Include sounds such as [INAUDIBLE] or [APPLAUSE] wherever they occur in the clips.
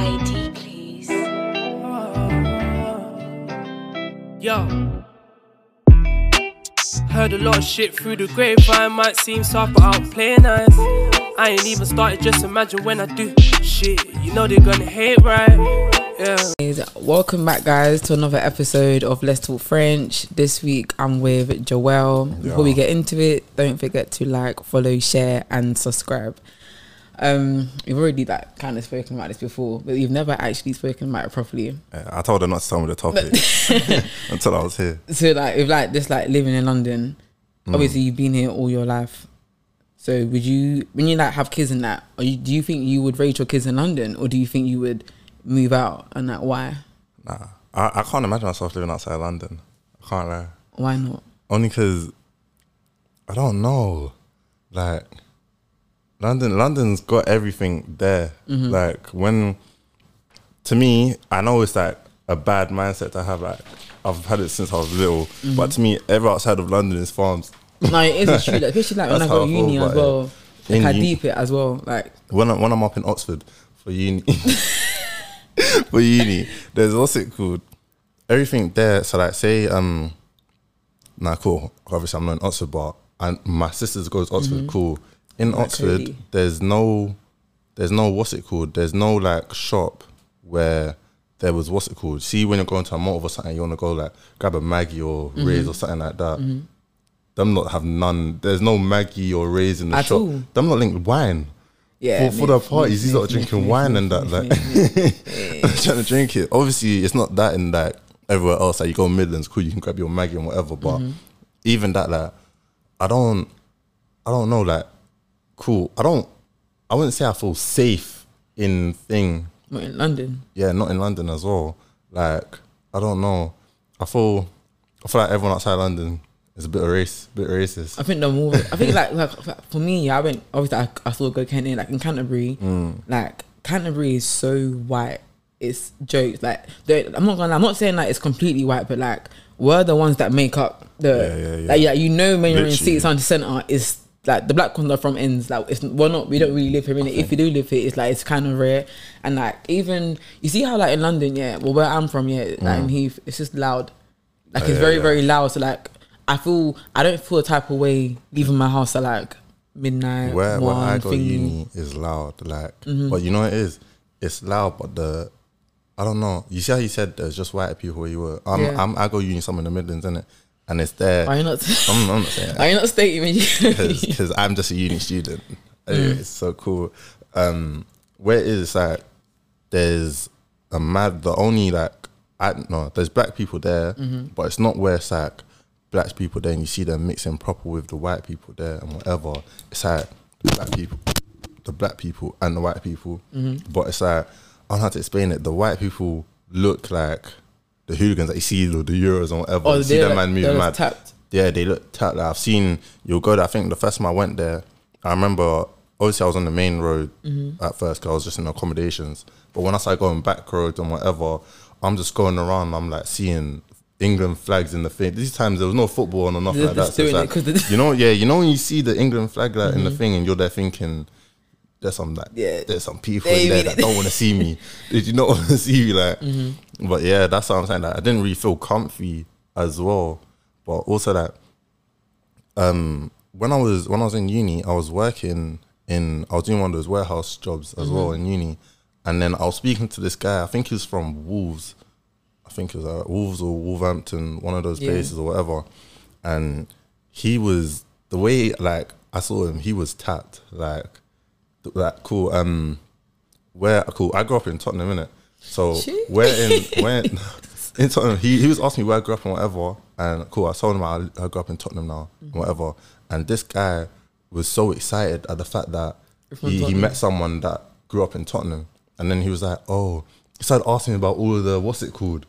ID, please. Yo. Heard a lot of shit through the grapevine, might seem soft, but I'll play nice. I ain't even started, just imagine when I do shit. You know they're gonna hate, right? Yeah. Welcome back, guys, to another episode of Let's Talk French. This week I'm with Joelle. Before we get into it, don't forget to like, follow, share, and subscribe. Um, we've already like kind of spoken about this before, but we've never actually spoken about it properly. Yeah, I told her not to tell me the topic [LAUGHS] until I was here. So like, if like this like living in London, obviously you've been here all your life. So would you, when you like have kids and that, you, do you think you would raise your kids in London, or do you think you would move out and that? Why? Nah, I, I can't imagine myself living outside London. I can't lie. Why not? Only because I don't know. Like London, London's got everything there. Mm-hmm. Like when, to me, I know it's like a bad mindset to have. Like I've had it since I was little, mm-hmm. but to me, every outside of London is farms. No, it is it's true. Like, especially like when I go to I uni as about it. well. Like In I uni- deep it as well. Like when I'm, when I'm up in Oxford for uni, [LAUGHS] for uni, there's what's it called? Everything there. So like, say, um, nah, cool. Obviously, I'm not in Oxford, but and my sisters go to Oxford. Mm-hmm. Cool. In Oxford, crazy. there's no, there's no what's it called? There's no like shop where there was what's it called? See, when you're going to a motive or something, you want to go like grab a Maggie or Ray's or something like that. Them not have none. There's no Maggie or Ray's in the At shop. all. Them not linked wine yeah, for, for the parties, he's not drinking wine and that. [LAUGHS] Like, [LAUGHS] trying to drink it. Obviously, it's not that in like everywhere else. Like you go Midlands, cool, you can grab your Maggie and whatever. But Mm-hmm. even that, like, I don't, I don't know, like, cool. I don't, I wouldn't say I feel safe in thing. Not in London. Yeah, not in London as well. Like, I don't know. I feel, I feel like everyone outside London is a bit of race, bit racist. I think the more I think like, like like, for me, I went obviously I, I saw go Kent like in Canterbury, Mm. like Canterbury is so white. It's jokes. Like I'm not gonna. I'm not saying like it's completely white, but like we're the ones that make up the. Yeah, yeah, yeah. Like yeah, you know when you're in Literally. City Centre Centre, is like the black ones are from ends. Like it's we're not. We don't really live here. In it. If you do live here, it's like it's kind of rare. And like even you see how like in London, yeah, well where I'm from, yeah, like in Heath, it's just loud. Like it's Mm. yeah, very yeah. very loud. So like I feel I don't feel the type of way leaving my house at like midnight. where where I go uni is loud, like, Mm-hmm. but you know what it is. It's loud, but the I don't know. You see how you said there's just white people where you were. I'm, Yeah. I'm I go uni somewhere in the Midlands, innit? And it's there. Why you not? [LAUGHS] I'm, I'm not saying Why you not stating because [LAUGHS] I'm just a uni student. Anyway, Mm. It's so cool. Um, where it is like there's a mad. The only like I no, there's black people there, Mm-hmm. but it's not where it's like black people there and you see them mixing proper with the white people there and whatever. It's like the black people, the black people and the white people. Mm-hmm. But it's like I don't know how to explain it. The white people look like the hooligans that you see, the the Euros or whatever. Oh, you see that like- man moving mad. tapped. Yeah, they look tapped. Like I've seen you'll go there. I think the first time I went there, I remember obviously I was on the main road Mm-hmm. at first because I was just in accommodations. But when I started going back roads and whatever, I'm just going around. I'm like seeing England flags in the thing. These times there was no football on or nothing like that. So it's doing it like, Mm-hmm. you know, yeah, you know when you see the England flag like in the thing and you're there thinking. There's some like Yeah. there's some people They in there that don't want to see me. [LAUGHS] Did you not want to see me? Like, Mm-hmm. but yeah, that's what I'm saying. Like, I didn't really feel comfy as well. But also that um, when I was when I was in uni, I was working in I was doing one of those warehouse jobs as well in uni, and then I was speaking to this guy. I think he's from Wolves. I think it was uh, Wolves or Wolverhampton, one of those Yeah. places or whatever. And he was the way like I saw him. He was tapped like like cool. Um, where cool. I grew up in Tottenham, innit? So Shit. where in where [LAUGHS] in Tottenham, he, he was asking me where I grew up and whatever. And cool, I told him I, I grew up in Tottenham now, and whatever. And this guy was so excited at the fact that he, he met someone that grew up in Tottenham. And then he was like, oh, he started asking me about all the, what's it called?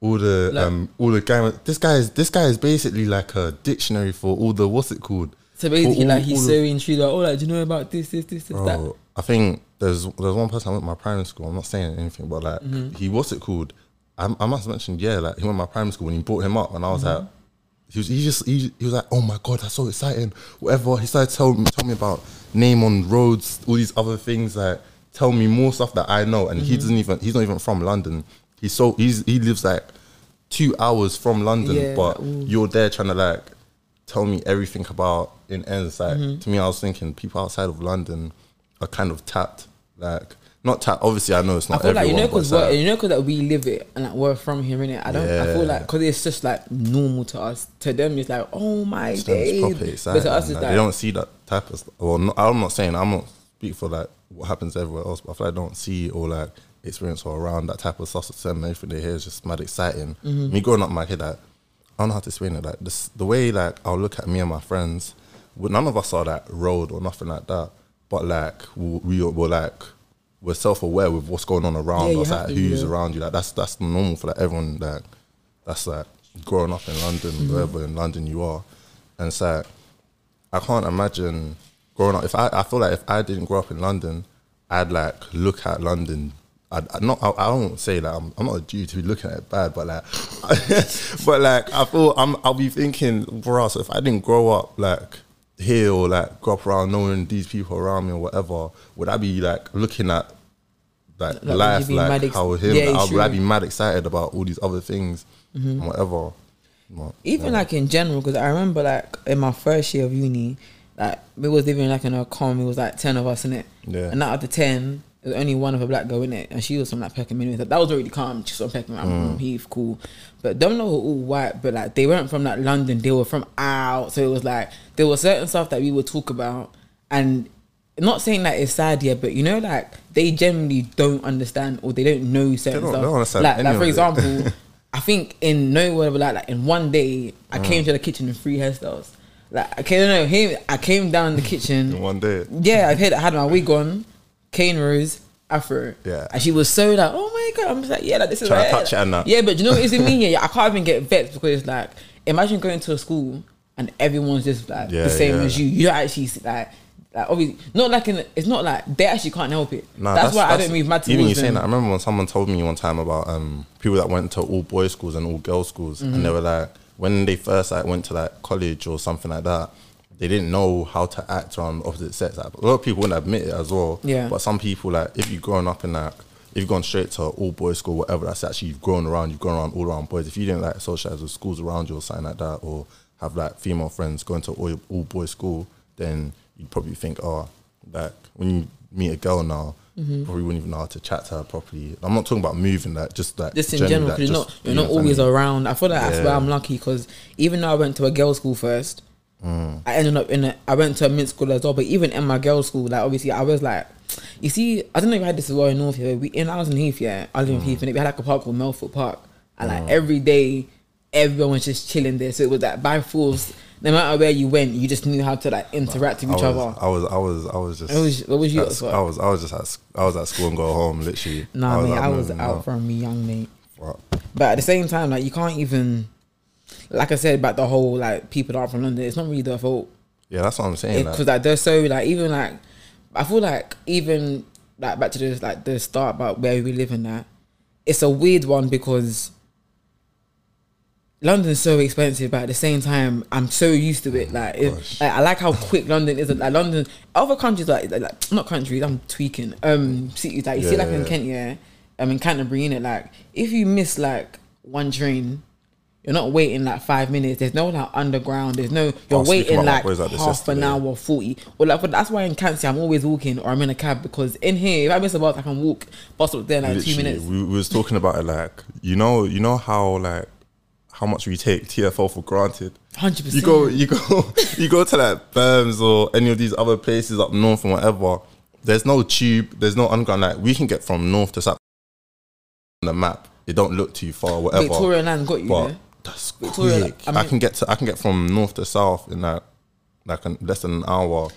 All the, Like- um, all the guy, this guy is, this guy is basically like a dictionary for all the, what's it called? So basically, All- like he's so intrigued. Like, oh, like, do you know about this, this, this, this, that? I think there's there's one person I went to my primary school. I'm not saying anything, but like Mm-hmm. he what's it called? I, I must mention, yeah, like he went to my primary school when he brought him up, and I was Mm-hmm. like, he was he just he, he was like, oh my god, that's so exciting. Whatever he started telling me, tell me about name on roads, all these other things like tell me more stuff that I know, and he doesn't even he's not even from London. He's so he's he lives like two hours from London, Yeah, but ooh. you're there trying to like tell me everything about in ends. Like Mm-hmm. to me, I was thinking people outside of London are kind of tapped, like not tapped. Obviously, I know it's I not feel like you know because like- you know because that we live it and like we're from here innit? I don't. I feel like because it's just like normal to us. To them, it's like oh my It's them, it's days. But to us, it's like, like they don't see that type of stuff. Well, no, I'm not saying I'm not speak for like what happens everywhere else, but I feel like I don't see or like experience or around that type of stuff. Them, everything they hear is just mad exciting. Mm-hmm. Me growing up in my head, like I don't know how to explain it. Like this, the way like I'll look at me and my friends. None of us are like road or nothing like that, but like we we were like we're self aware with what's going on around Yeah, us, like to, who's yeah. around you. Like that's that's normal for like everyone. Like that's like growing up in London, Mm-hmm. wherever in London you are, and it's like I can't imagine growing up. If I, I feel like if I didn't grow up in London, I'd like look at London. I'd, I'd not. I, I don't say that I'm, I'm not a Jew to be looking at it bad, but like, [LAUGHS] but like I feel I'm. I'll be thinking for us if I didn't grow up like here or like grow up around knowing these people around me or whatever, would I be like looking at like, you life like ex- how him? Yeah, like, would I be mad excited about all these other things and mm-hmm. whatever? But, even like in general because I remember like in my first year of uni, like we was living like in a com. It was like ten of us in it. Yeah. And out of the ten, there was only one of a black girl in it, and she was from like Peckham. Anyway, that was already calm. She's from Peckham. I'm Mm. from Heath, cool. But them lot were all white, but like they weren't from like London. They were from out. So it was like there was certain stuff that we would talk about, and not saying that it's sad yet, but you know, like they generally don't understand or they don't know certain don't- stuff. don't like, like for example, [LAUGHS] I think in nowhere but like, like in one day I Mm. came to the kitchen in three hairstyles. Like I can't know him. I came down the [LAUGHS] kitchen. in one day. Yeah, I had, I had my wig on, cornrows, afro. Yeah. and she was so like, oh my god. I'm just like, yeah, like this is Trying to my touch it and that. Yeah, but you know what it's in me. [LAUGHS] Yeah, I can't even get vexed because it's like, imagine going to a school and everyone's just like Yeah, the same yeah. as you. You don't actually see, like. Like obviously, not like in. It's not like they actually can't help it. Nah, that's, why I don't move mad towards Even you saying that, I remember when someone told me one time about um, people that went to all boys schools and all girls schools, and they Mm-hmm. were like, when they first like went to like college or something like that, they didn't know how to act on opposite sex. Like, a lot of people wouldn't admit it as well. Yeah. But some people like, if you've grown up in like, if you've gone straight to all boys school, whatever, that's actually you've grown around. You've grown around all around boys. If you didn't like socialize with schools around you or something like that, or have like female friends going to all, all boys school, then you'd probably think, oh, like when you meet a girl now, Mm-hmm. probably wouldn't even know how to chat to her properly. I'm not talking about moving, like just like just in general, because you're not you're not always friendly. around. I feel like that's where I'm lucky because even though I went to a girls' school first, Mm. I ended up in a I went to a mid school as well. But even in my girls' school, like obviously I was like, you see, I don't know if you had this as well in North here. We in I was in Heath, yeah, I live in Mm. Heath, and we had like a park called Melfoot Park, and like every day, everyone was just chilling there. So it was like by force, no matter where you went, you just knew how to like interact with I each was, other. I was, I was, I was just. What was- what was you at? I was, I was just at, I was at school and go home, literally. Nah, mate, like, I was out from a young mate. But at the same time, like you can't even, like I said about the whole like people that are from London. It's not really their fault Yeah, that's what I'm saying. because like, like they're so like even like I feel like even like back to this like the start about where we live in that it's a weird one because London's so expensive, but at the same time, I'm so used to it. Like, it, like I like how quick London is. Like London, other countries like, like, like not countries. I'm tweaking. Um, cities like you see, Yeah, like in yeah. Kent, yeah, um, in Canterbury, in it, like if you miss like one train, you're not waiting like five minutes. There's no like underground. There's no. You're waiting like half an hour or forty. Well, like, but that's why in Cancy I'm always walking or I'm in a cab because in here if I miss a bus I can walk bus up there in like two minutes. We, we was talking about it, like you know, you know how like how much we take TFL for granted. Hundred percent. You go, you [LAUGHS] go, you go to like Berms or any of these other places up north and whatever. There's no tube, there's no underground. Like we can get from north to south on the map. It don't look too far, whatever. Victoria line got you but there. That's Victoria, quick. like, I I, can get to, I can get from north to south in like like an, less than an hour.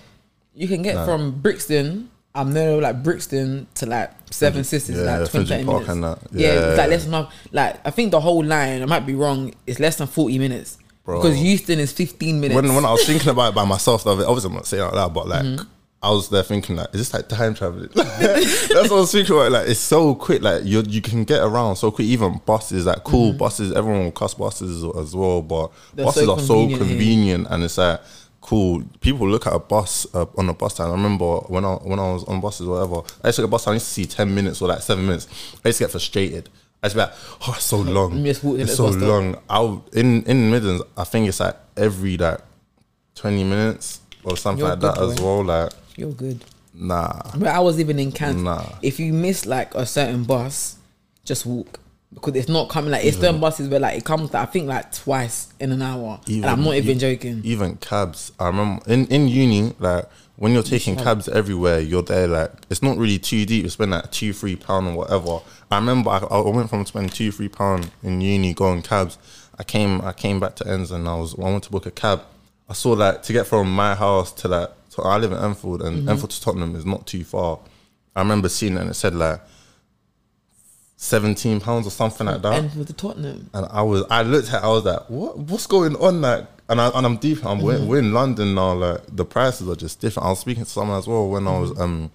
You can get from Brixton. I'm there like Brixton to like Seven Sisters, yeah, like 20, 30 minutes. Yeah, it's like less than half- like I think the whole line. I might be wrong. It's less than forty minutes Bro. because Euston is fifteen minutes. When when I was thinking [LAUGHS] about it by myself, obviously I'm not saying it out loud, but like Mm-hmm. I was there thinking like, is this like time traveling? [LAUGHS] That's what I was thinking about. Like it's so quick. Like you you can get around so quick. Even buses, like cool buses. Everyone will cuss buses as well, but Mm-hmm. They're buses so are so convenient here. and it's like cool. People look at a bus uh, on a bus stand. I remember when I when I was on buses or whatever, I used to get a bus stand. I used to see ten minutes or like seven minutes. I used to get frustrated. I used to be like, oh, it's so long. It's so long. I'll in in Midlands. I think it's like every like twenty minutes or something You're like that as well. Like You're good. nah. But I was even in Kent. Nah. If you miss like a certain bus, just walk because it's not coming. Like it's certain buses where like it comes. I think like twice in an hour, and I'm not even e- joking. Even cabs. I remember in, in uni, like when you're taking cabs everywhere, you're there like it's not really too deep. You spend like two, three pound or whatever. I remember I, I went from spending two, three pound in uni going cabs. I came I came back to Ends and I was I wanted to book a cab. I saw like to get from my house to like so I live in Enfield and Mm-hmm. Enfield to Tottenham is not too far. I remember seeing it and it said like seventeen pounds or something like that. And with the Tottenham, And I was, I looked at, I was like, what, what's going on? Like, and I, and I'm deep. I'm we're, we're in London now. Like, the prices are just different. I was speaking to someone as well when I was, um,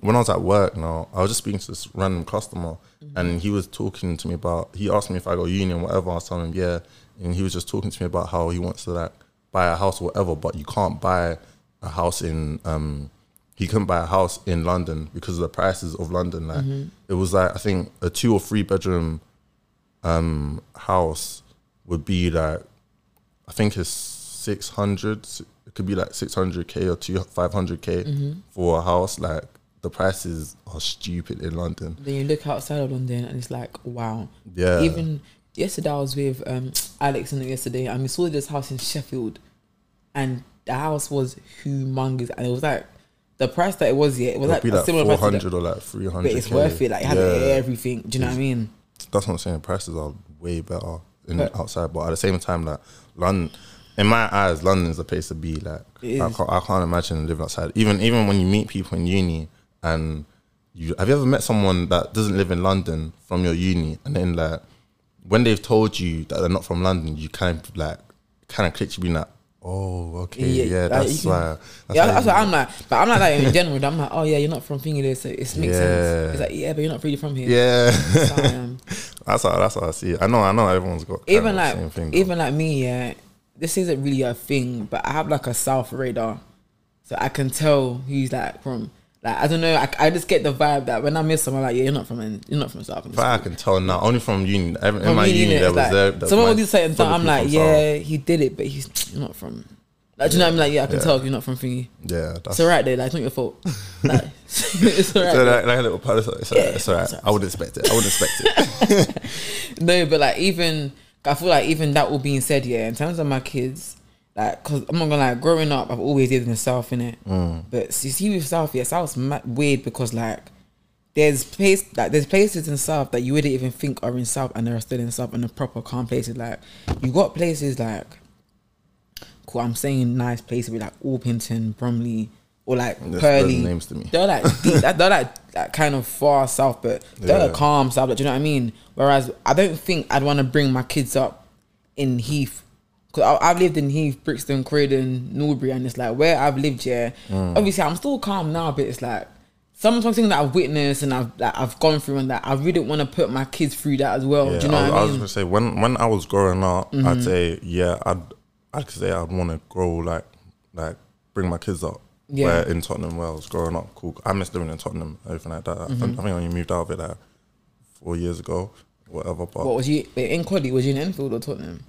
when I was at work. Now, I was just speaking to this random customer, and he was talking to me about. He asked me if I got uni and whatever. I was telling him yeah, and he was just talking to me about how he wants to like buy a house or whatever, but you can't buy a house in um he couldn't buy a house in London because of the prices of London. Like it was like I think a two or three bedroom um house would be like I think it's six hundred. It could be like six hundred k or two five hundred k for a house. Like the prices are stupid in London. then you look outside of London, and it's like wow. Yeah. Even yesterday, I was with um, Alex and yesterday, and we saw this house in Sheffield, and the house was humongous, and it was like the price that it was. Yeah, it was like be a like similar four to or like three hundred. but hundred. it's worth it. Like it had everything. Do you know what I mean? that's what I'm saying. Prices are way better in But- outside, but at the same time, like London, in my eyes, London's the place to be. Like I can't, I can't imagine living outside. Even even when you meet people in uni, and you have you ever met someone that doesn't live in London from your uni, and then like when they've told you that they're not from London, you kind of like kind of click you being like, oh okay, Yeah, yeah, that's can- why. That's yeah, why that's what I'm like. But I'm not like in [LAUGHS] general. I'm like, oh yeah, you're not from thingy there, so it makes Yeah. sense. It's like, yeah, but you're not really from here. yeah. That's how I am. [LAUGHS] that's how that's how I see it. I know I know everyone's got even like same thing, even like me, yeah. This isn't really a thing, but I have like a South radar, so I can tell who's like from. Like I don't know, I, I just get the vibe that when I miss someone, like yeah, you're not from you're not from South. I can tell now, only from uni. Every, in From my uni, uni, there was like, there. there someone will do something. I'm like, yeah, he did it, but he's not from. Like, do you know what I mean? Like, yeah, I can Yeah. tell if you're not from thingy. Yeah, that's It's alright there. Like, it's not your fault. [LAUGHS] Like, [LAUGHS] it's alright. So like, like a little part. It's, it's, Yeah, it's alright. it's alright. I wouldn't expect it. I wouldn't expect it. [LAUGHS] No, but like even I feel like even that all being said, yeah, in terms of my kids, like, cause I'm not gonna like growing up, I've always lived in the south, in it. Mm. But you see with south, yeah, south's weird because like there's place like there's places in south that you wouldn't even think are in south, and they're still in south and the proper calm places. Like you got places like, cool. I'm saying nice places with like Orpington, Bromley, or like Purley. names to me. They're like deep, they're like, like kind of far south, but they're Yeah. like calm south. Like, do you know what I mean? Whereas I don't think I'd want to bring my kids up in Heath. Cause I- I've lived in Heath, Brixton, Croydon, Norbury, and it's like where I've lived. Yeah, Mm. obviously I'm still calm now, but it's like some something that I've witnessed and I've that I've gone through, and that I really want to put my kids through that as well. Yeah, do you know I, what I mean? I was? Mm-hmm. gonna say when when I was growing up, I'd say yeah, I'd I'd say I'd want to grow like like bring my kids up. Yeah. Where in Tottenham, where I was growing up, cool. I miss living in Tottenham, everything like that. I, Mm-hmm. think, I think I only moved out of it like four years ago, whatever. But what was you in Coddy? Was you in Enfield or Tottenham?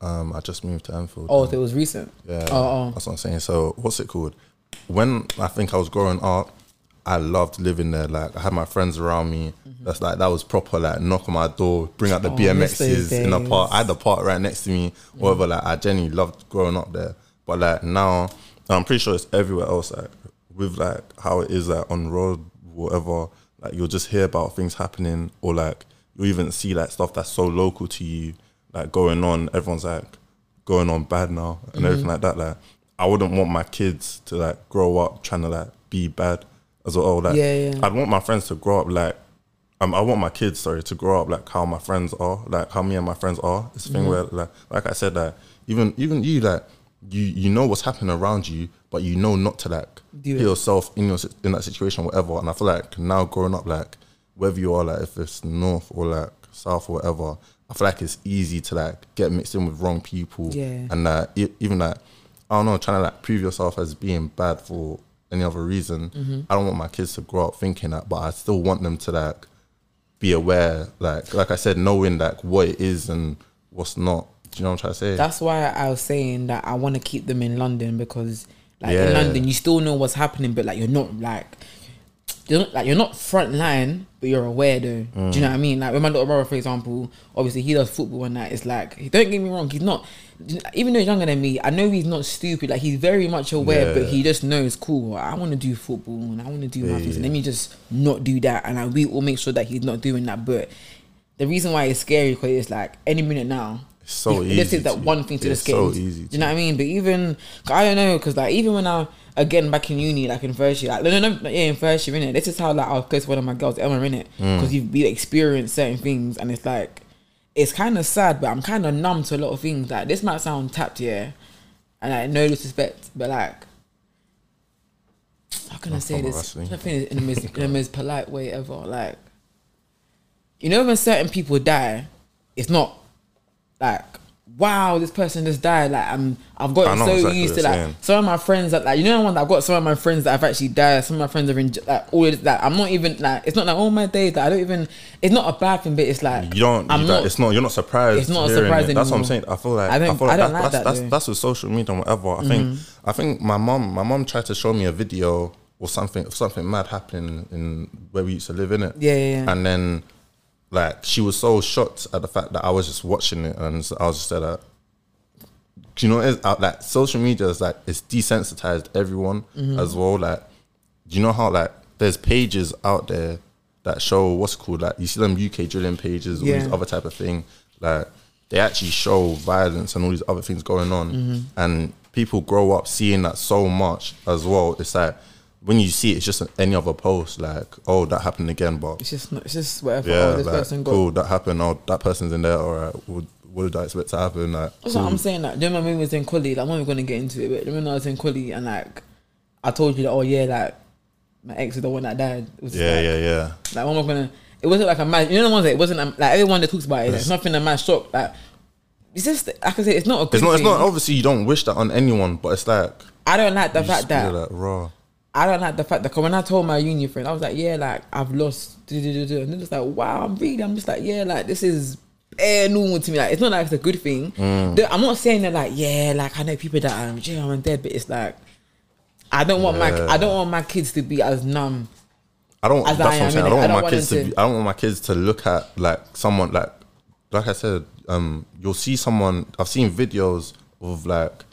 Um, I just moved to Enfield. Oh, so it was recent. Yeah, Oh, oh. that's what I'm saying. So what's it called? When I think I was growing up, I loved living there. Like I had my friends around me. That's like that was proper. Like knock on my door, bring out the Mm-hmm. Oh, BMXs in the park. I had the park right next to me. Whatever. Like I genuinely loved growing up there. But like now, I'm pretty sure it's everywhere else. Like with like how it is like on road, whatever. Like you'll just hear about things happening, or like you even see like stuff that's so local to you, like going on. Everyone's like going on bad now and Mm-hmm. everything like that. Like I wouldn't want my kids to like grow up trying to like be bad as well. Like Yeah, yeah. I'd want my friends to grow up like um, I want my kids, sorry, to grow up like how my friends are, like how me and my friends are. It's a thing Mm-hmm. where like like I said that even even you like you you know what's happening around you, but you know not to like Do put it. yourself in your in that situation, whatever. And I feel like now growing up, like whether you are like if it's north or like south or whatever, I feel like it's easy to like get mixed in with wrong people. Yeah. And uh, even like I don't know, trying to like prove yourself as being bad for any other reason. Mm-hmm. I don't want my kids to grow up thinking that, but I still want them to like be aware, like like I said, knowing like what it is and what's not. Do you know what I'm trying to say? That's why I was saying that I want to keep them in London because, like in London, you still know what's happening, but like you're not like you're not like you're not front line, but you're aware though. Do you know what I mean? Like with my little brother, for example, obviously he does football and that. It's like don't get me wrong, he's not even though he's younger than me. I know he's not stupid. Like he's very much aware, but he just knows cool. I want to do football and I want to do my things. yeah. Let me just not do that, and I, we will make sure that he's not doing that. But the reason why it's scary because it's like any minute now. It's so easy take that to- one thing to it's just get. so easy Do you know what I mean? But even I don't know because like even when I again back in uni, like in first year, like no, no, no, yeah, in first year, innit? This is how like I was close to one of my girls, Emma, innit? Mm. Because you've we experienced certain things, and it's like it's kind of sad, but I'm kind of numb to a lot of things. Like this might sound tapped, yeah, and like no disrespect, but like. How can I say this? To think in the most in the [LAUGHS] most polite way ever. Like, you know, when certain people die, it's not like wow, this person just died. Like I'm, I've I gotten so exactly used to like saying. some of my friends that like you know one that I've got some of my friends that have actually died. Some of my friends are in like all this, like I'm not even like it's not like all my days. Like, I don't even. It's not a bad thing, but it's like You don't. I'm you not. it's not. You're not surprised. It's not a surprise it. That's what I'm saying. I feel like. I I, don't- feel I don't that, like that's, that that's. Mm-hmm. that's with social media and whatever. I think. I think my mom. My mom tried to show me a video or something. Something mad happening in where we used to live in it. Yeah, yeah, yeah. And then, like, she was so shocked at the fact that I was just watching it, and I was just like. Do you know what it is? Uh, Like social media is like it's desensitized everyone Mm-hmm. as well. Like, do you know how like there's pages out there that show what's called like you see them UK drilling pages, all Yeah. these other type of thing. Like they actually show violence and all these other things going on, Mm-hmm. and people grow up seeing that so much as well. It's like when you see it, it's just any other post like oh that happened again, but It's just not, it's just whatever. yeah, oh, this like, person got. cool that happened. Oh that person's in there. All right, what, what did I expect to happen? Like That's what. I'm saying. Like, do you remember when we was in Collie? Like, I'm not even gonna get into it, but remember when I was in Collie and like, I told you that, oh yeah, like, my ex is the one that died. Was yeah, like, yeah, yeah. Like, I'm not gonna. It wasn't like a mad. You know the ones that it wasn't a, like everyone that talks about it. It's nothing a mad shock. Like, it's just like I say, it's not a good It's not. It's not. Obviously, you don't wish that on anyone, but it's like I don't like the fact that like raw. I don't like the fact that when I told my union friend, I was like, yeah, like I've lost, do, do, do, do. and they're just like, wow, I'm really, I'm just like, yeah, like this is air normal to me. Like it's not like it's a good thing. Mm. I'm not saying that like, yeah, like I know people that are in jail and dead, but it's like I don't want my I don't want my kids to be as numb. I don't. As That's I what I'm saying. I don't I want don't my want kids to. to- Be, I don't want my kids to look at like someone like, like I said. Um, you'll see someone. I've seen videos of like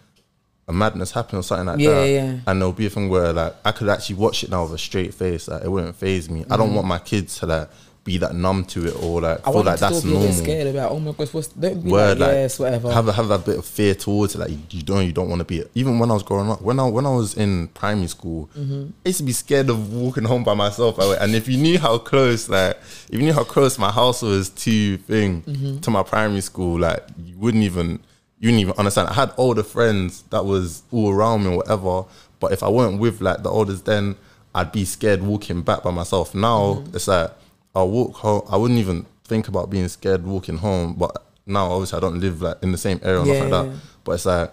a madness happen or something like Yeah, that, yeah. and there'll be a thing where like I could actually watch it now with a straight face. Like it wouldn't phase me. I Mm. don't want my kids to like be that numb to it or like I feel like that's still be a bit normal. scared about. Oh my gosh, what's don't be word like, like yes, whatever. have a, have that bit of fear towards it like you, you don't you don't want to be even when I was growing up when I when I was in primary school Mm-hmm. I used to be scared of walking home by myself and if you knew how close like if you knew how close my house was to thing Mm-hmm. to my primary school like you wouldn't even you didn't even understand I had older friends that was all around me or whatever but if I weren't with like the oldest then I'd be scared walking back by myself now Mm-hmm. it's like I'll walk home. I wouldn't even think about being scared walking home. But now, obviously, I don't live like in the same area or nothing like that. But it's like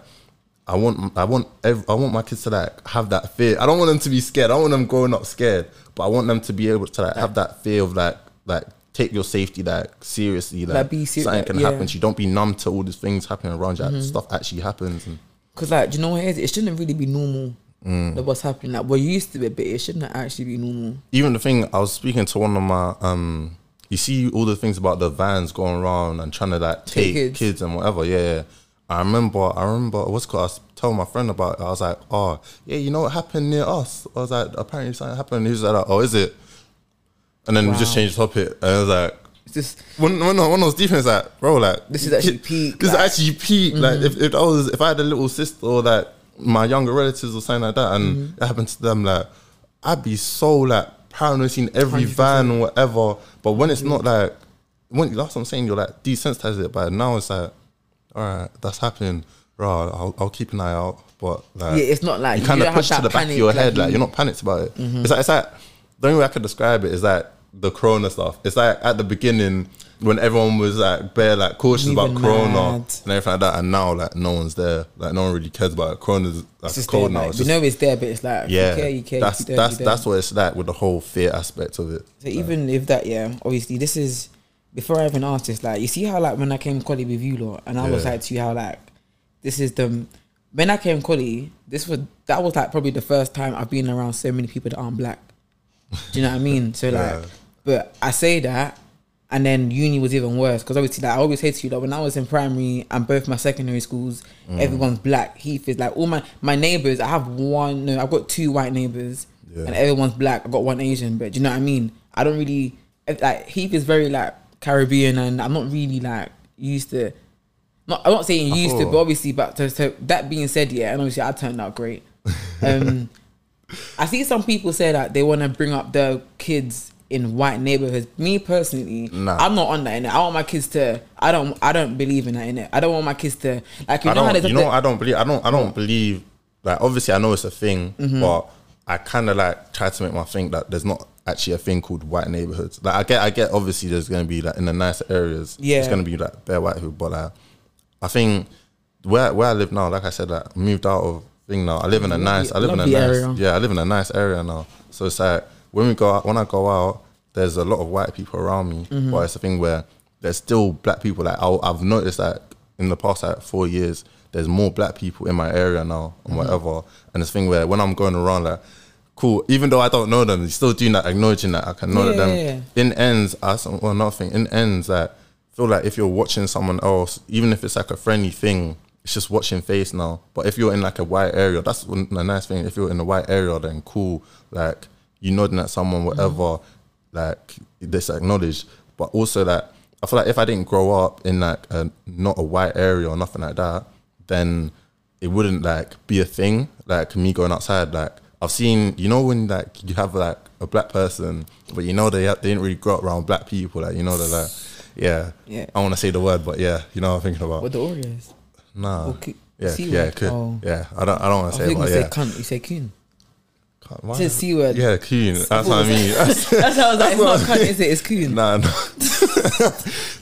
I want, I want, ev- I want my kids to like have that fear. I don't want them to be scared. I don't want them growing up scared. But I want them to be able to like have that fear of like, like take your safety like seriously. Like, Like, be ser- something like, can yeah. happen. You don't be numb to all these things happening around you. Like, Stuff actually happens. Because like, do you know what it is? It shouldn't really be normal. Mm. Like what's happening? Like we're used to it, but it shouldn't actually be normal. even the thing I was speaking to one of my um you see all the things about the vans going around and trying to like Take take, kids. kids. and whatever. Yeah, yeah. I remember I remember what's called I was telling my friend about it. I was like, Oh, yeah, you know what happened near us? I was like, apparently something happened. He was like, Oh, is it? And then we just Wow. changed the topic. And I was like It's just when when I, when I was deep in, it's like, bro, like This is actually peak, This like- is actually peak. Like mm-hmm. if, if I was if I had a little sister or like my younger relatives or something like that, and mm-hmm. it happened to them, like I'd be so like paranoid seeing every 100%. van or whatever. But when it's mm-hmm. not like when that's what I'm saying, you're like desensitized it. But now it's like, all right, that's happening. Right, I'll, I'll keep an eye out. But like, Yeah, it's not like- you you kind don't of have push to that the back of panic, your like head. Like you- you're not panicked about it. It's like it's like the only way I could describe it is that the Corona stuff. It's like at the beginning when everyone was like bare like cautious about Moving Corona mad. and everything like that, and now like no one's there. Like no one really cares about it. Corona's like It's cold there, now. like, It's just- know it's there, but it's like yeah, you care, you care. That's you don't, that's you don't. that's what it's like with the whole fear aspect of it. So even if that, yeah, obviously this is before I even asked this. Like you see how like when I came college with you lot, and I was like to you how like this is the when I came college. This was that was like probably the first time I've been around so many people that aren't black. Do you know what I mean? So like, Yeah. But I say that. And then uni was even worse because obviously, like I always say to you, that when I was in primary and both my secondary schools, Mm. everyone's black. Heath is like all my my neighbors. I have one. No, I've got two white neighbors, Yeah. and everyone's black. I've got one Asian, but do you know what I mean? I don't really like Heath is very like Caribbean, and I'm not really like used to. Not, I'm not saying used to, but obviously, but to, to, that being said, yeah, and obviously I turned out great. [LAUGHS] Um, I see some people say that they want to bring up their kids in white neighborhoods. Me personally, Nah. I'm not on that. In it, I want my kids to. I don't. I don't believe in that. In it, I don't want my kids to like. You I know how You know, I don't believe. I don't. I don't believe. Like, obviously, I know it's a thing, Mm-hmm. but I kind of like try to make my think that there's not actually a thing called white neighborhoods. Like, I get, I get. Obviously, there's gonna be like in the nicer areas. Yeah. it's gonna be like bare white people, but like, I think where where I live now, like I said, like I moved out of thing now. I live in a nice. I live in a nice. area. Yeah, I live in a nice area now. So it's like when we go out, when I go out, there's a lot of white people around me, Mm-hmm. but it's a thing where there's still black people. Like i I've noticed that in the past like four years, there's more black people in my area now Mm-hmm. and whatever. And it's a thing where when I'm going around, like, cool, even though I don't know them, you still doing that, acknowledging that I can know Yeah, them. yeah, yeah. In ends, I well, nothing. In ends, that feel like if you're watching someone else, even if it's like a friendly thing, it's just watching face now. But if you're in like a white area, that's one- the nice thing. If you're in a white area, then cool. Like you nodding at someone, whatever. Like this acknowledged. But also that I feel like if I didn't grow up in like a not a white area or nothing like that, then it wouldn't like be a thing. Like me going outside, like I've seen, you know, when like you have like a black person, but you know they they didn't really grow up around black people. Like you know they're like, yeah, Yeah. I want to say the word, but yeah, you know what I'm thinking about. What the Oreos? Nah, Or coo- yeah, yeah, Oh. yeah. I don't, I don't want to say, think it, you but say yeah. cunt. You say coon. Why- It's a C word. Yeah, coon. That's what I mean. [LAUGHS] That's, That's how I was like, it's not cunt, is it? It's coon. Nah, no. [LAUGHS]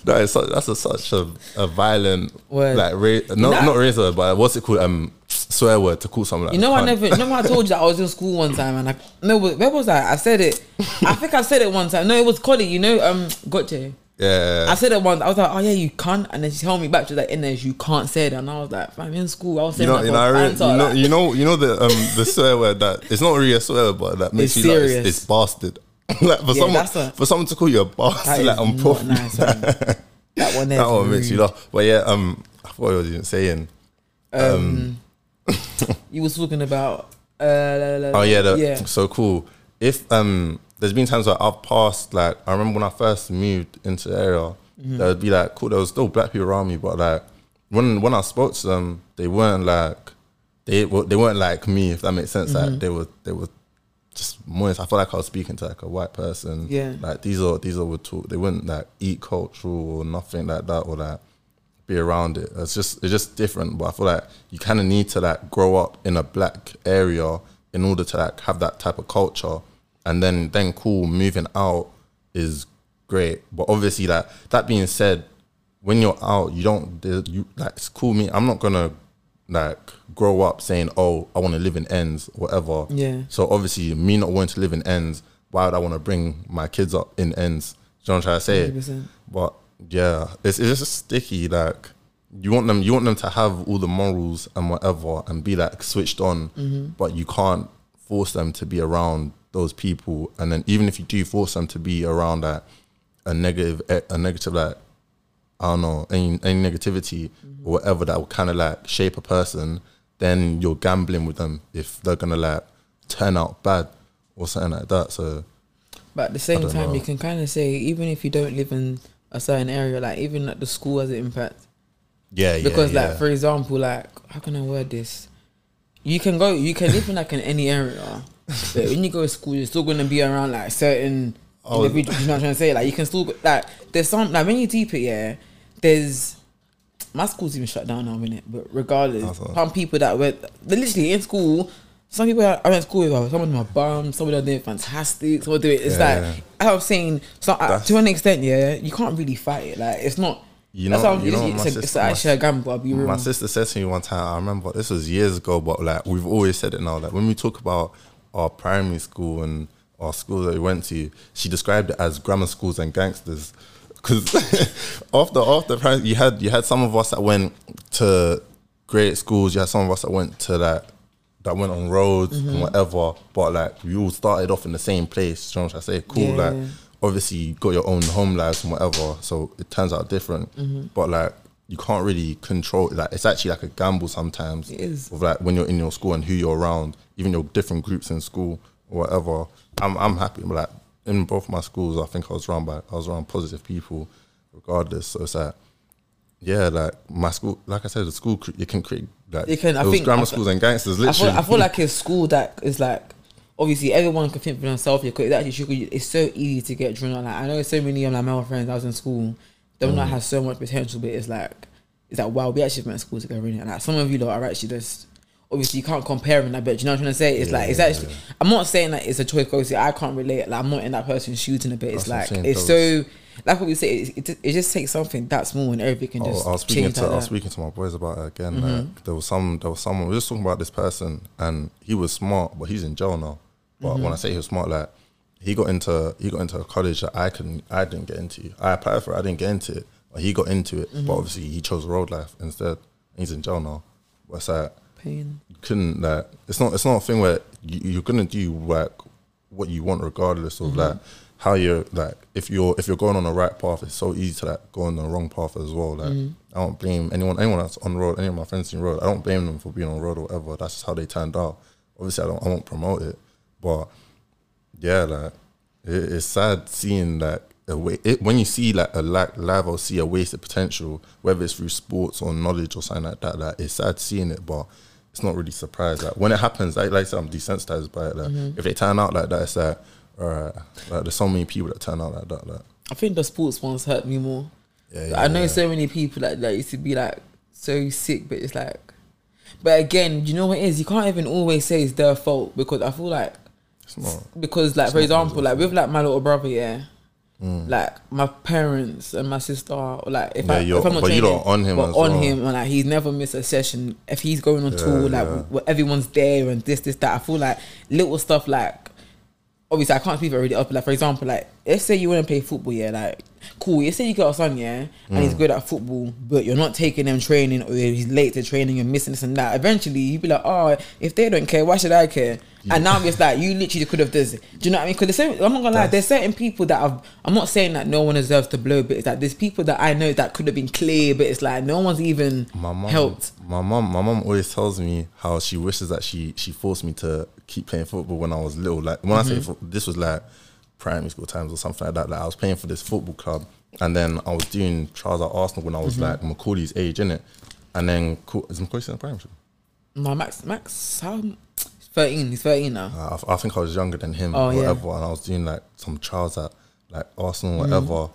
no, it's such, that's a, such a, a violent Word. like ra- no, Nah. not razor, but what's it called? Um, swear word to call someone. Like You know, I never. You know, [LAUGHS] I told you that I was in school one time, and I no, where was I? I said it. I think I said it one time. No, it was Collie. You know, um, Gotcha. Yeah, I said it once. I was like, "Oh yeah, you can't," and then she told me back. She was like, "In there, you can't say that." And I was like, "I'm in school." I was you saying know, that you know, I re- banter, you know, like- you know, you know the um the swear word that it's not really a swear word, but that makes It's you like it's, it's bastard. [LAUGHS] like for Yeah, someone a- for someone to call you a bastard, like prof- nice. [LAUGHS] that one that one makes you laugh. But yeah, um, I what I was even saying. Um, you was talking about. Uh, la, la, la, Oh yeah, the, yeah. so cool. If um, there's been times where I've passed like I remember when I first moved into the area, Mm-hmm. there would be like cool. There was still black people around me, but like when when I spoke to them, they weren't like they they weren't like me. If that makes sense, Mm-hmm. like they were they were just more. I felt like I was speaking to like a white person. Yeah. like these are these are would talk. They wouldn't like eat cultural or nothing like that or like be around it. It's just it's just different. But I feel like you kind of need to like grow up in a black area in order to like have that type of culture, and then then cool moving out is great. But obviously, like that being said, when you're out, you don't you like it's cool. Me, I'm not gonna like grow up saying, "Oh, I want to live in ends," whatever. Yeah. So obviously, me not wanting to live in ends, why would I want to bring my kids up in ends? Do you know what I'm trying to say? 100%. But yeah, it's it's just sticky. Like you want them, you want them to have all the morals and whatever, and be like switched on. Mm-hmm. But you can't force them to be around those people. And then even if you do force them to be around that a negative, a negative like I don't know any any negativity Mm-hmm. or whatever that will kind of like shape a person, then you're gambling with them if they're gonna like turn out bad or something like that. So But at the same time, know. you can kind of say even if you don't live in a certain area, like even like the school has an impact. yeah, yeah, Because yeah. like for example, like how can I word this? You can go, you can live in like in any area, but when you go to school, you're still gonna be around like certain Oh. individuals. You know what I'm trying to say? Like you can still like there's some like when you deep it, yeah. There's my school's even shut down now, innit? But regardless, some people that were literally in school. some people I went to school with, some of them are bums, some of them are doing fantastic, some of them. It's Yeah. like I was saying, so uh, to an extent, yeah, you can't really fight it. Like it's not. You know- I'm- you know it's, it's, a- it's sister- actually a gamble. I'll be real. My sister said to me one time, I remember this was years ago, but like we've always said it now. Like when we talk about our primary school and our school that we went to, she described it as grammar schools and gangsters. Because [LAUGHS] after after you had you had some of us that went to great schools, you had some of us that went to that that went on roads Mm-hmm. and whatever. But like we all started off in the same place. You know what I say? Cool. Yeah. Like obviously you got your own home lives and whatever, so it turns out different. Mm-hmm. But like you can't really control it. Like it's actually like a gamble sometimes. It is. Of like when you're in your school and who you're around, even your different groups in school or whatever. I'm I'm happy. Like in both my schools, I think I was around by I was around positive people, regardless. So it's like. Yeah, like my school, like I said, the school it can create like It can- I it think- grammar I- schools and gangsters. I Literally, feel, I feel like a school that is like obviously everyone can think for themselves. Because it's actually it's so easy to get drawn on. Like I know so many of my male friends I was in school, them Mm. not have so much potential, but it's like it's like wow, we actually went to school together, innit? and like some of you lot are actually just. Obviously, you can't compare them. But you know what I'm trying to say? It's like it's Yeah, actually. I'm not saying that it's a choice. Because I can't relate. Like I'm not in that person's shoes in a bit. It's That's like it's those- so. Like what we say, it, it, it just takes something that small and everything can was, just I was speaking to like I was that. speaking to my boys about it again. Mm-hmm. Like there was some there was someone we were just talking about this person and he was smart, but he's in jail now. But Mm-hmm. when I say he was smart, like he got into he got into a college that I couldn't I didn't get into. I applied for it, I didn't get into it. But he got into it. Mm-hmm. But obviously he chose road life instead. He's in jail now. But it's like Pain. you couldn't like it's not it's not a thing where you, you're gonna do like what you want regardless of like how you're like if you're if you're going on the right path it's so easy to like go on the wrong path as well like I don't blame anyone anyone that's on road any of my friends in road I don't blame them for being on road or whatever that's just how they turned out obviously I don't I won't promote it but yeah like it, it's sad seeing like a way, it, when you see like a like live or see a wasted potential whether it's through sports or knowledge or something like that like it's sad seeing it but it's not really surprised like when it happens like, like I said I'm desensitized by it like Mm-hmm. if they turn out like that it's like alright like there's so many people that turn out like that like I think the sports ones hurt me more. Yeah, I know yeah. so many people that like used to be like so sick, but it's like, but again, you know what it is? You can't even always say it's their fault because I feel like because like for example, like with like my little brother, yeah. Mm. Like my parents and my sister, or like if Yeah, I if I'm not training, on him but on well. him, and like he's never missed a session. If he's going on tour, like yeah. everyone's there and this, this, that. I feel like little stuff like obviously I can't speak for already up. Like for example, like let's say you want to play football, yeah, like cool. You say you got a son, yeah, and Mm. he's good at football, but you're not taking him training, or he's late to training and missing this and that. Eventually, you'd be like, oh, if they don't care, why should I care? And now it's like you literally could have this. Do you know what I mean? Because the same, I'm not gonna lie, there's certain people that I've. I'm not saying that no one deserves to blow, but it's like there's people that I know that could have been clear, but it's like no one's even my mom helped. my mom my mom always tells me how she wishes that she she forced me to keep playing football when I was little like when I say Mm-hmm. fo- this was like primary school times or something like that like I was playing for this football club and then I was doing trials at Arsenal when I was Mm-hmm. like Macaulay's age in it and then is Macaulay still in the primary school No, Max, Max, how? He's 13. He's 13 now. Uh, I, I think I was younger than him Oh, or yeah. whatever and I was doing like some trials at like Arsenal whatever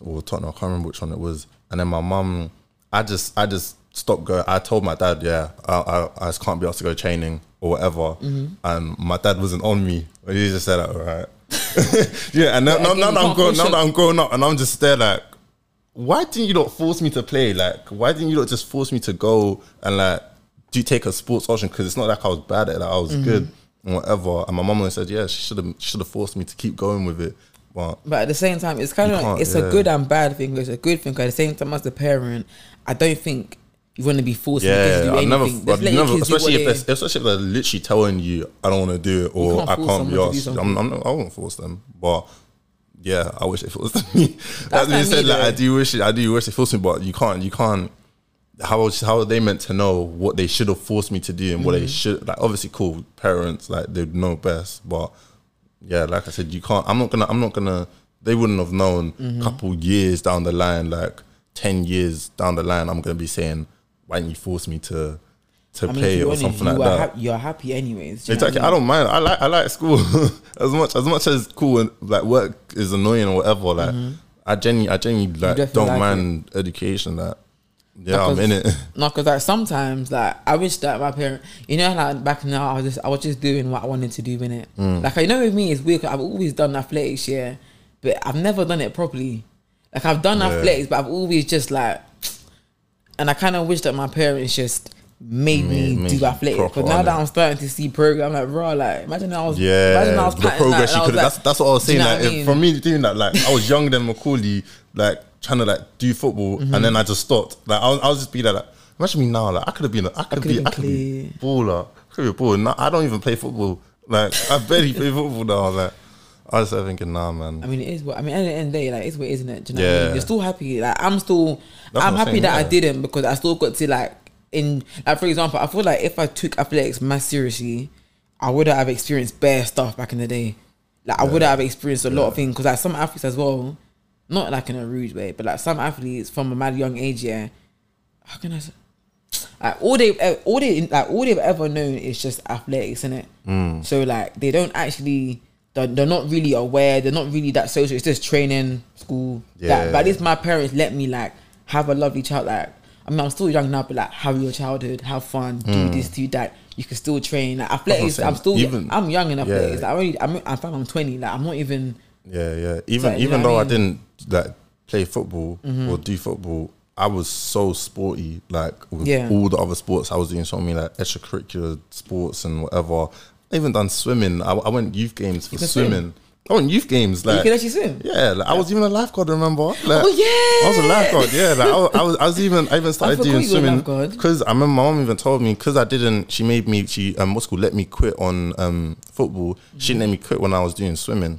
or Tottenham I can't remember which one it was and then my mum I just I just stopped going I told my dad yeah I, I, I just can't be asked to go training or whatever and my dad wasn't on me he just said all right [LAUGHS] yeah and now, now, now that I'm growing now that I'm growing up and I'm just there like why didn't you not force me to play? Like, why didn't you not just force me to go and like do you take a sports option? Because it's not like I was bad at it. Like, I was Mm-hmm. good and whatever. And my mom always said, yeah, she should have should have forced me to keep going with it. But But at the same time, it's kind of like, it's a good and bad thing. It's a good thing at the same time as the parent, I don't think you want to be forced kids to yeah, do I've never, anything. Just let your never especially if they- they're, especially if they're literally telling you, I don't want to do it or can't I can't be asked. I'm, I'm not, I won't force them, but. Yeah, I wish it forced [LAUGHS] me. That's you like said, like I do wish, it, I do wish it forced me, but you can't, you can't. How how are they meant to know what they should have forced me to do and what Mm-hmm. they should like? Obviously, cool parents like they'd know best, but yeah, like I said, you can't. I'm not gonna. I'm not gonna. They wouldn't have known. Mm-hmm. A couple years down the line, like ten years down the line, I'm gonna be saying, "Why didn't you force me to to I mean, play or honest, something like that?" hap- you're happy anyways. do you Exactly. what I don't mind. I like I like school [LAUGHS] as much as much as cool and like work is annoying or whatever. Like I genuinely I genuinely like don't like mind education. That Yeah, I'm in it. No, because like sometimes, like I wish that my parent, you know, like back now, I was just I was just doing what I wanted to do in it. Mm. Like you know, with me, it's weird. 'cause I've always done athletics, yeah, but I've never done it properly. Like I've done Yeah. athletics, but I've always just like, and I kind of wish that my parents just made me Made- do athletics. But now that. I'm starting to see program, like bro, like imagine I was, Yeah, imagine I was the progress that, you could. was That's that's what I was Do you saying. know Like I mean? for me doing that, like I was younger than Macaulay, like trying to like do football, Mm-hmm. and then I just stopped. Like I was, I was just be there, like imagine me now. Like I could have been, a, I could be, I could be baller. I could be a baller. No, I don't even play football. Like I barely play football now. Like I was like thinking, nah, man. I mean, it is what I mean. At the end of the day, like it's what it is, isn't it? Do you know what I Yeah. mean? You're still happy. Like I'm still, That's I'm happy that I didn't because I still got to like in like for example, I feel like if I took athletics more seriously, I would have experienced bare stuff back in the day. Like I would have experienced a lot of things because like some athletes as well, not like in a rude way, but like some athletes from a mad young age, yeah. How can I? Say? Like all they, all they, like all they've ever known is just athletics, innit? Mm. So like they don't actually, they're, they're not really aware. They're not really that social. It's just training, school. Yeah. Yeah. but at least my parents let me like have a lovely child. Like I mean, I'm still young now, but like have your childhood, have fun, do hmm. this, do that. You can still train. Like athletics. I'm still, Even- I'm young in athletics. Yeah. Like, I only, I'm, I found I'm 20. Like I'm not even. Yeah, yeah. Even you even though I, I didn't like play football mm-hmm. or do football, I was so sporty. Like with Yeah. all the other sports, I was doing so many like extracurricular sports and whatever. I even done swimming. I, I went youth games for can swim? swimming. I went youth games. Like you can actually swim. yeah, like, I was even a lifeguard. Remember? Like, Oh, yeah. I was a lifeguard. Yeah, like I was, I was, I was even, I even started doing swimming because I remember my mom even told me because I didn't. She made me. She um, what's called let me quit on um football. She didn't let me quit when I was doing swimming,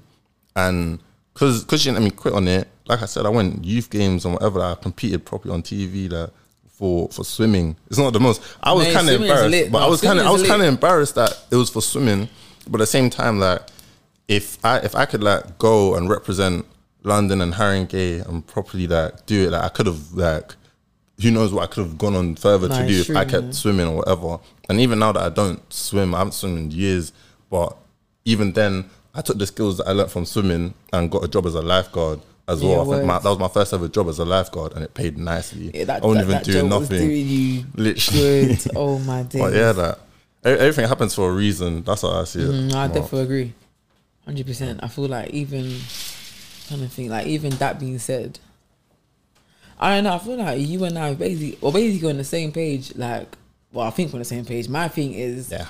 and because because she didn't let me quit on it. Like I said, I went youth games and whatever. I competed properly on TV. Like. For, for swimming, it's not the most. I was kind of embarrassed, but No, I was kind of I was kind of embarrassed that it was for swimming, but at the same time, like if I if I could like go and represent London and Haringey and properly like do it, like I could have like who knows what I could have gone on further to do if I kept man. swimming or whatever. And even now that I don't swim, I haven't swum in years, but even then I took the skills that I learned from swimming and got a job as a lifeguard as Yeah, well. I think my, that was my first ever job as a lifeguard and it paid nicely. Yeah, that, I wasn't that, even that doing nothing. doing you Literally. good. [LAUGHS] Oh my days. But yeah, that everything happens for a reason. That's how I see it. Mm, no, I definitely agree. Hundred percent. I feel like even kind of thing, like even that being said, I don't know. I feel like you and I basically, well, basically on the same page. Like, well, I think we're on the same page. My thing is, Yeah.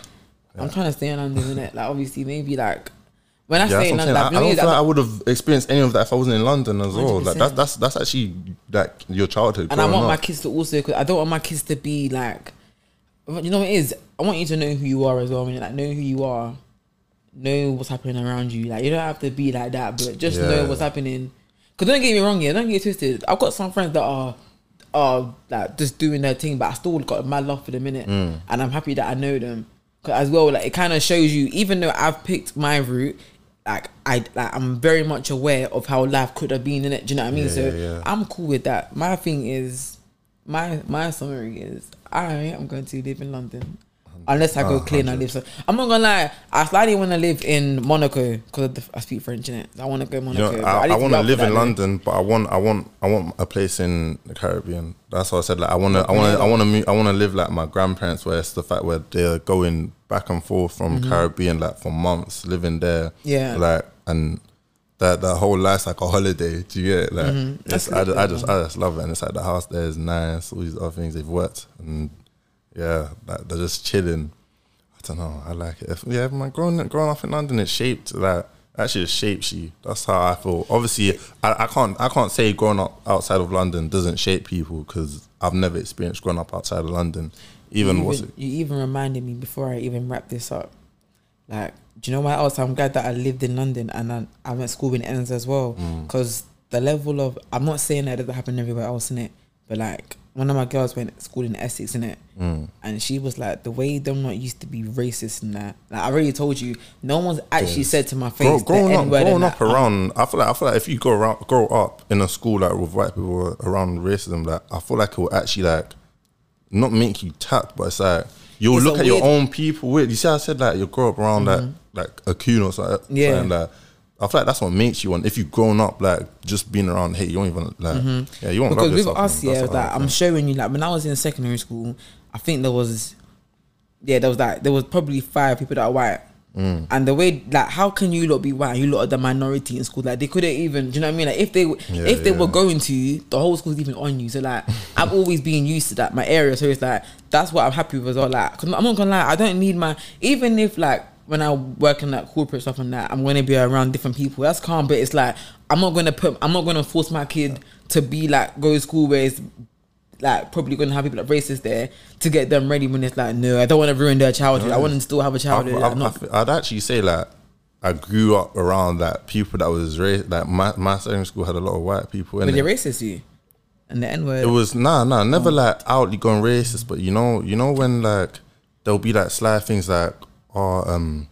I'm trying to stay on the isn't? Like, obviously, maybe like when I Yeah, that's in what I'm London, saying. I, I don't feel like I would have experienced any of that if I wasn't in London as well. Like 100%. that's that's that's actually like your childhood. and I want my kids to also. Cause I don't want my kids to be like, you know what it is. I want you to know who you are as well. I mean, like know who you are, know what's happening around you. Like you don't have to be like that, but just know what's happening. Cause don't get me wrong, yeah, don't get twisted. I've got some friends that are are like just doing their thing, but I still got mad love for the minute, Mm. and I'm happy that I know them. 'Cause as well, like it kind of shows you, even though I've picked my route. Like I, like I'm very much aware of how life could have been in it. Do you know what I mean? Yeah, so yeah, yeah. I'm cool with that. My thing is, my my summary is, I am going to live in London, unless I go clean and I live. So I'm not gonna lie. I slightly want to live in Monaco because I speak French in it. I want to go You Monaco. know, but I, I want to live in. London, but I want, I want, I want a place in the Caribbean. That's what I said. Like, I want to, I want to, I want to, I want to live like my grandparents, where it's the fact where they're going back and forth from Caribbean like for months, living there. Mm-hmm. Yeah. like and that that whole life's like a holiday. Do you get it? Like, Mm-hmm. I, lit, I just, I just love it, and it's like the house there is nice. All these other things they've worked, and yeah, like they're just chilling. I don't know. I like it. If, yeah, man, growing growing up in London, it shaped like actually it shapes you. That's how I feel. Obviously, I, I can't I can't say growing up outside of London doesn't shape people because I've never experienced growing up outside of London. Even even, it? you even reminded me before I even wrap this up. Like, do you know why else? I'm glad that I lived in London and I, I went to school in ends as well. Mm. Because the level of, I'm not saying that it doesn't happen everywhere else in it, but like one of my girls went to school in Essex in it, Mm. and she was like, the way them not used to be racist and that. Like I already told you, no one's actually Yes. said to my face Grow, the growing up, growing that. up around, I feel like I feel like if you grow around, grow up in a school like with white people around racism, like I feel like it will actually like not make you tap, but it's like you'll It's look at your weird- Mm-hmm. own people. Weird. You see, how I said like you grow up around like like a coon or something. Yeah. something like I feel like that's what makes you want. If you've grown up like just being around hate, you don't even like. Yeah, you won't Mm-hmm. because with us, yeah, like I I'm showing you, like when I was in secondary school, I think there was, yeah, there was like there was probably five people that are white, Mm. and the way like how can you lot be white? You lot are the minority in school. Like they couldn't even, do you know what I mean? Like if they Yeah, if they yeah. were going to, the whole school's even on you. So like I've always been used to that my area. So it's like that's what I'm happy with as well. Like 'cause I'm not gonna lie, I don't need my even if like. When I work in that corporate stuff and that, I'm gonna be around different people. That's calm, but it's like I'm not gonna put, I'm not gonna force my kid to be like go to school where it's like probably gonna have people like racist there to get them ready when it's like no, I don't want to ruin their childhood. I want them to still have a childhood. like, I've, not- I've, I'd actually say like I grew up around like people that was raised like my my secondary school had a lot of white people but they're racist, you and the N word. It was nah nah never Oh. like outly going racist, but you know you know when like there'll be like sly things like oh um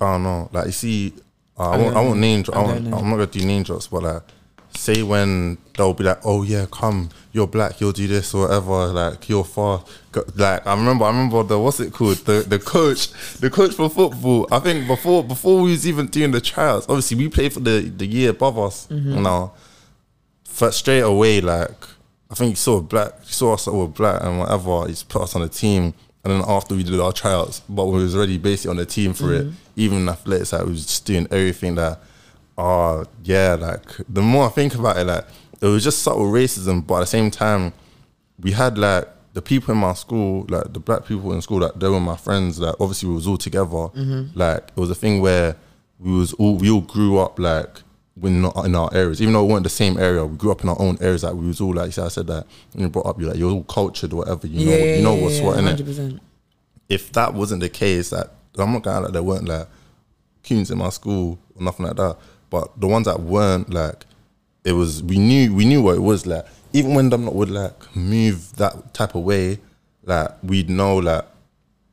I don't know like you see uh, I, won't I won't name I won't, I'm not gonna do name drops, but like say when they'll be like oh yeah come you're black you'll do this or whatever like you're far like I remember I remember the what's it called the the coach the coach for football I think before before we was even doing the trials obviously we played for the the year above us Mm-hmm. now straight away, like I think he saw black, he saw us all black and whatever. He's put us on the team, and then after we did our tryouts, but we was already basically on the team for it. Mm-hmm. Even athletics, like we was just doing everything that. Oh yeah, like the more I think about it, like it was just subtle racism, but at the same time, we had like the people in my school, like the black people in school, that they were my friends. Like obviously we was all together. Mm-hmm. Like it was a thing where we was all we all grew up like in not in our areas, even though we weren't the same area. We grew up in our own areas. Like we was all like I said that when you brought up, you like you're all cultured or whatever. You know, you know what's what in it. 100%. If that wasn't the case, that I'm not gonna like there weren't like coons in my school or nothing like that. But the ones that weren't like, it was we knew we knew what it was like. Even when them not would like move that type of way, like we'd know like,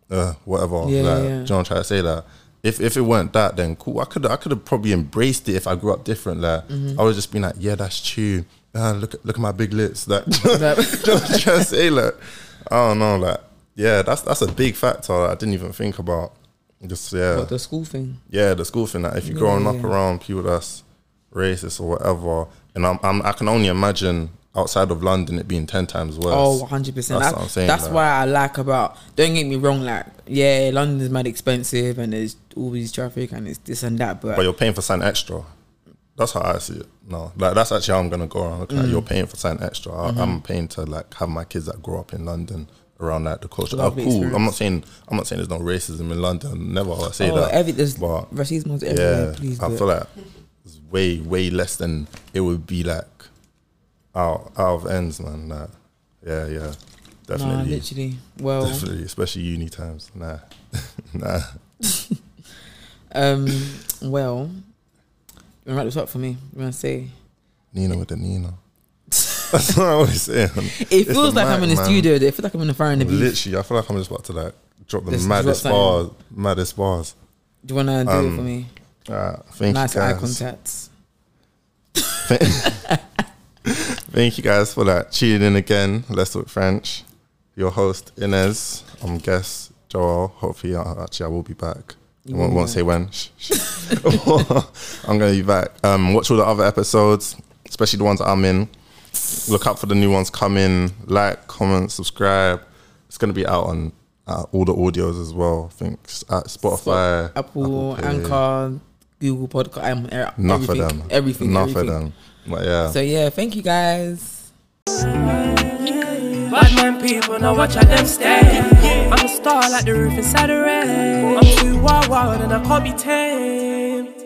uh, whatever. Yeah, like, yeah. do you know what I'm trying to say? That if if it weren't that, then cool. I could I could have probably embraced it if I grew up different. Like Mm-hmm. I would just been like, yeah, that's true. Ah, look at look at my big lips. [LAUGHS] Like, [LAUGHS] just to say like, I don't know, like, yeah, that's that's a big factor I didn't even think about. Just yeah, But the school thing. yeah, the school thing. That if you're growing up around people that's racist or whatever, and I'm, I'm I can only imagine outside of London it being ten times worse. Oh, 100 percent. That's That's, what I'm saying, That's like- why I like about. Don't get me wrong. Like, yeah, London's mad expensive, and there's all these traffic, and it's this and that. But, but you're paying for something extra. That's how I see it. No, like that's actually how I'm gonna go around. It. You're Mm. paying for something extra. I, Mm-hmm. I'm paying to like have my kids that grow up in London around like the culture. Oh, cool. I'm not saying I'm not saying there's no racism in London. Never I say oh, that. every, there's but racism everywhere. yeah, Please, I feel like it's way way less than it would be like out out of ends, man. Nah. Yeah, yeah, Definitely. Nah, literally. Well, definitely, especially uni times. Nah, [LAUGHS] nah. [LAUGHS] um, well, you wanna wrap this up for me. You want to say? Nina with the Nina. That's what I always say. It feels like I'm in the studio. It feels like I'm in the Fire in the Booth. Literally, I feel like I'm just about to like drop the maddest bars, maddest bars. Do you want to do Um, it for me? Uh, thank Nice eye guys. [LAUGHS] Thank you guys for that. Tuning in again. Let's talk French. Your host Inez. I'm guest Joel. Hopefully, uh, actually, I will be back. I won't, won't say when. [LAUGHS] I'm gonna be back. Um, watch all the other episodes, especially the ones I'm in. Look out for the new ones coming. Like, comment, subscribe. It's gonna be out on uh, all the audios as well. I think at Spotify, Apple, Play. Anchor, Google Podcast. I'm er- Enough everything, of them. Everything. Enough everything. of them. But yeah. So yeah, thank you guys. Bad man people, now watch how them stay. I'm a star like the roof inside the rain. I'm too wild, wild, and I can't be tamed.